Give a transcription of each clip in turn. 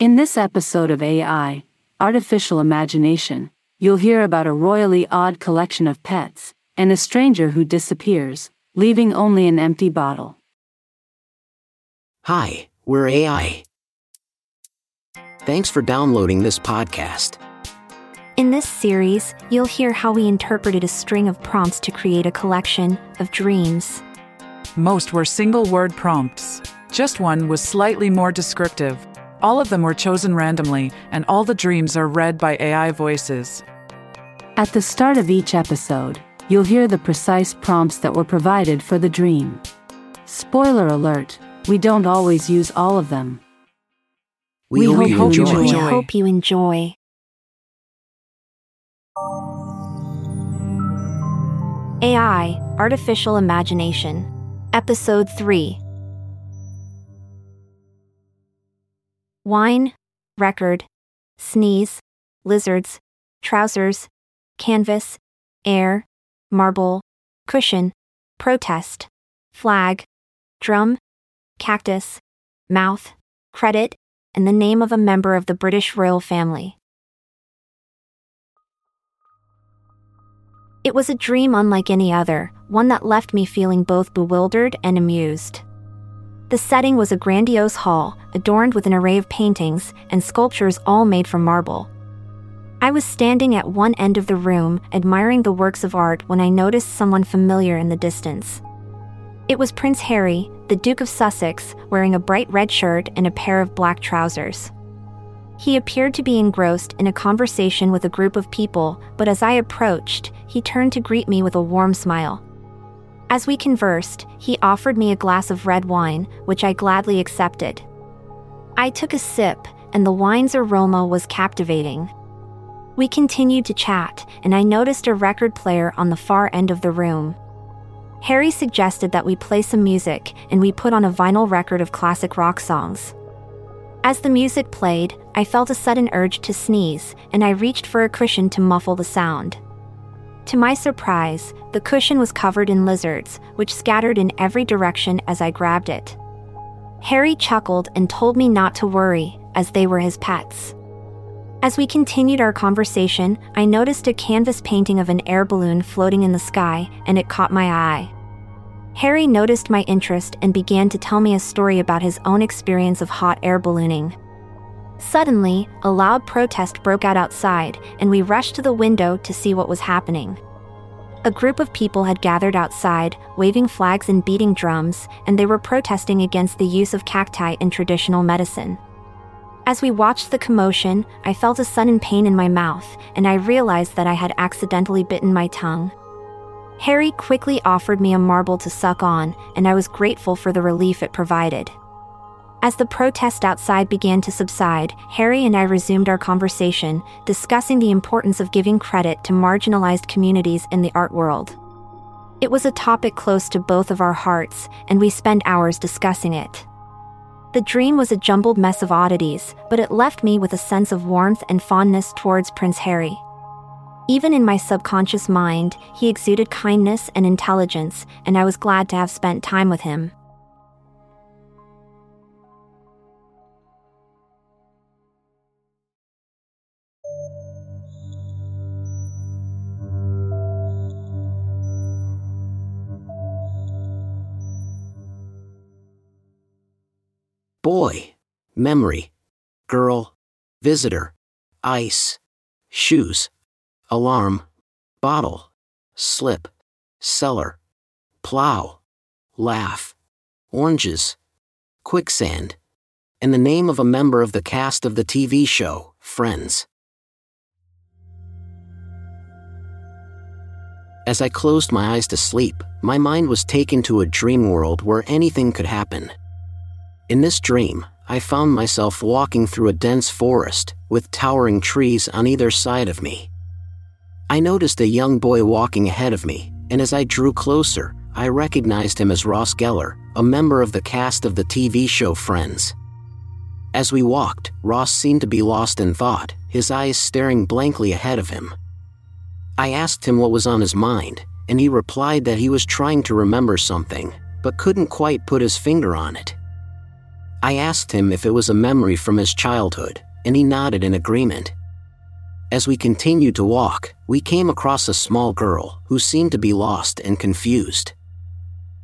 In this episode of AI, Artificial Imagination, you'll hear about a royally odd collection of pets and a stranger who disappears, leaving only an empty bottle. Hi, we're AI. Thanks for downloading this podcast. In this series, you'll hear how we interpreted a string of prompts to create a collection of dreams. Most were single word prompts. Just one was slightly more descriptive. All of them were chosen randomly, and all the dreams are read by AI voices. At the start of each episode, you'll hear the precise prompts that were provided for the dream. Spoiler alert, we don't always use all of them. We, We hope, hope you you enjoy. We hope you enjoy. AI Artificial Imagination, Episode 3 Wine, record, sneeze, lizards, trousers, canvas, air, marble, cushion, protest, flag, drum, cactus, mouth, credit, and the name of a member of the British royal family. It was a dream unlike any other, one that left me feeling both bewildered and amused. The setting was a grandiose hall, adorned with an array of paintings and sculptures all made from marble. I was standing at one end of the room, admiring the works of art, when I noticed someone familiar in the distance. It was Prince Harry, the Duke of Sussex, wearing a bright red shirt and a pair of black trousers. He appeared to be engrossed in a conversation with a group of people, but as I approached, he turned to greet me with a warm smile. As we conversed, he offered me a glass of red wine, which I gladly accepted. I took a sip, and the wine's aroma was captivating. We continued to chat, and I noticed a record player on the far end of the room. Harry suggested that we play some music, and we put on a vinyl record of classic rock songs. As the music played, I felt a sudden urge to sneeze, and I reached for a cushion to muffle the sound. To my surprise, the cushion was covered in lizards, which scattered in every direction as I grabbed it. Harry chuckled and told me not to worry, as they were his pets. As we continued our conversation, I noticed a canvas painting of an air balloon floating in the sky, and it caught my eye. Harry noticed my interest and began to tell me a story about his own experience of hot air ballooning. Suddenly, a loud protest broke out outside, and we rushed to the window to see what was happening. A group of people had gathered outside, waving flags and beating drums, and they were protesting against the use of cacti in traditional medicine. As we watched the commotion, I felt a sudden pain in my mouth, and I realized that I had accidentally bitten my tongue. Harry quickly offered me a marble to suck on, and I was grateful for the relief it provided. As the protest outside began to subside, Harry and I resumed our conversation, discussing the importance of giving credit to marginalized communities in the art world. It was a topic close to both of our hearts, and we spent hours discussing it. The dream was a jumbled mess of oddities, but it left me with a sense of warmth and fondness towards Prince Harry. Even in my subconscious mind, he exuded kindness and intelligence, and I was glad to have spent time with him. Boy, memory, girl, visitor, ice, shoes, alarm, bottle, slip, cellar, plow, laugh, oranges, quicksand, and the name of a member of the cast of the TV show, Friends. As I closed my eyes to sleep, my mind was taken to a dream world where anything could happen. In this dream, I found myself walking through a dense forest with towering trees on either side of me. I noticed a young boy walking ahead of me, and as I drew closer, I recognized him as Ross Geller, a member of the cast of the TV show Friends. As we walked, Ross seemed to be lost in thought, his eyes staring blankly ahead of him. I asked him what was on his mind, and he replied that he was trying to remember something, but couldn't quite put his finger on it. I asked him if it was a memory from his childhood, and he nodded in agreement. As we continued to walk, we came across a small girl who seemed to be lost and confused.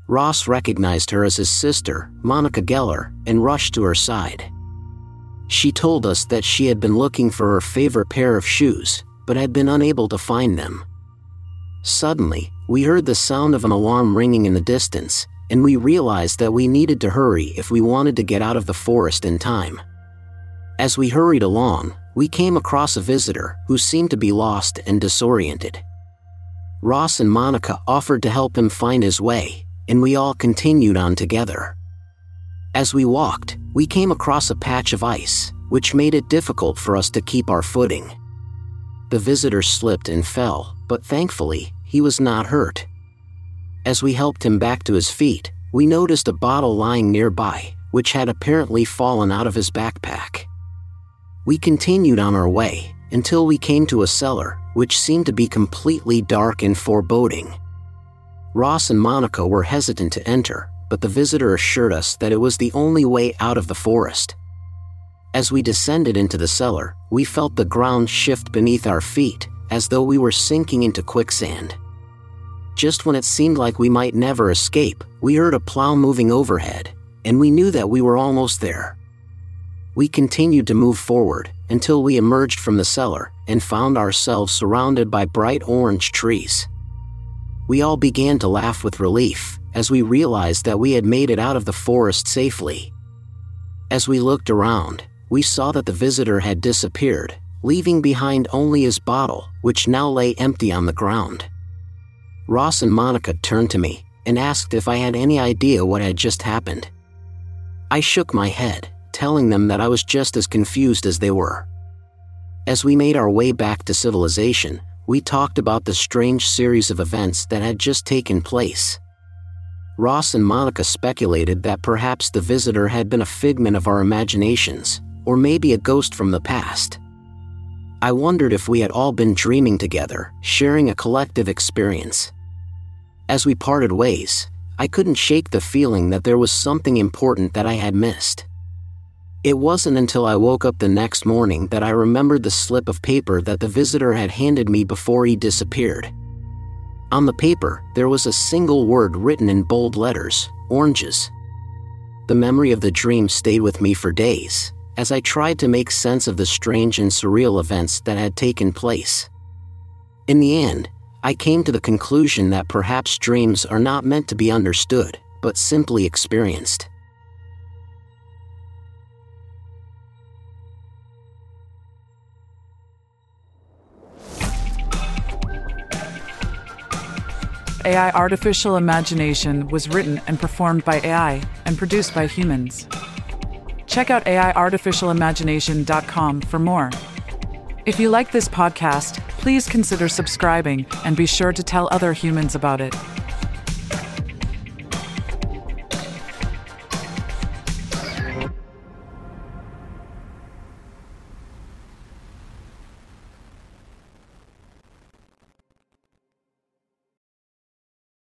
Ross recognized her as his sister, Monica Geller, and rushed to her side. She told us that she had been looking for her favorite pair of shoes, but had been unable to find them. Suddenly, we heard the sound of an alarm ringing in the distance, and we realized that we needed to hurry if we wanted to get out of the forest in time. As we hurried along, we came across a visitor who seemed to be lost and disoriented. Ross and Monica offered to help him find his way, and we all continued on together. As we walked, we came across a patch of ice, which made it difficult for us to keep our footing. The visitor slipped and fell, but thankfully, he was not hurt. As we helped him back to his feet, we noticed a bottle lying nearby, which had apparently fallen out of his backpack. We continued on our way until we came to a cellar, which seemed to be completely dark and foreboding. Ross and Monica were hesitant to enter, but the visitor assured us that it was the only way out of the forest. As we descended into the cellar, we felt the ground shift beneath our feet, as though we were sinking into quicksand. Just when it seemed like we might never escape, we heard a plow moving overhead, and we knew that we were almost there. We continued to move forward until we emerged from the cellar and found ourselves surrounded by bright orange trees. We all began to laugh with relief as we realized that we had made it out of the forest safely. As we looked around, we saw that the visitor had disappeared, leaving behind only his bottle, which now lay empty on the ground. Ross and Monica turned to me and asked if I had any idea what had just happened. I shook my head telling them that I was just as confused as they were. As we made our way back to civilization, we talked about the strange series of events that had just taken place. Ross and Monica speculated that perhaps the visitor had been a figment of our imaginations, or maybe a ghost from the past. I wondered if we had all been dreaming together, sharing a collective experience. As we parted ways, I couldn't shake the feeling that there was something important that I had missed. It wasn't until I woke up the next morning that I remembered the slip of paper that the visitor had handed me before he disappeared. On the paper, there was a single word written in bold letters oranges. The memory of the dream stayed with me for days, as I tried to make sense of the strange and surreal events that had taken place. In the end, I came to the conclusion that perhaps dreams are not meant to be understood, but simply experienced. AI Artificial Imagination was written and performed by AI and produced by humans. Check out AIartificialimagination.com for more. If you like this podcast, please consider subscribing and be sure to tell other humans about it.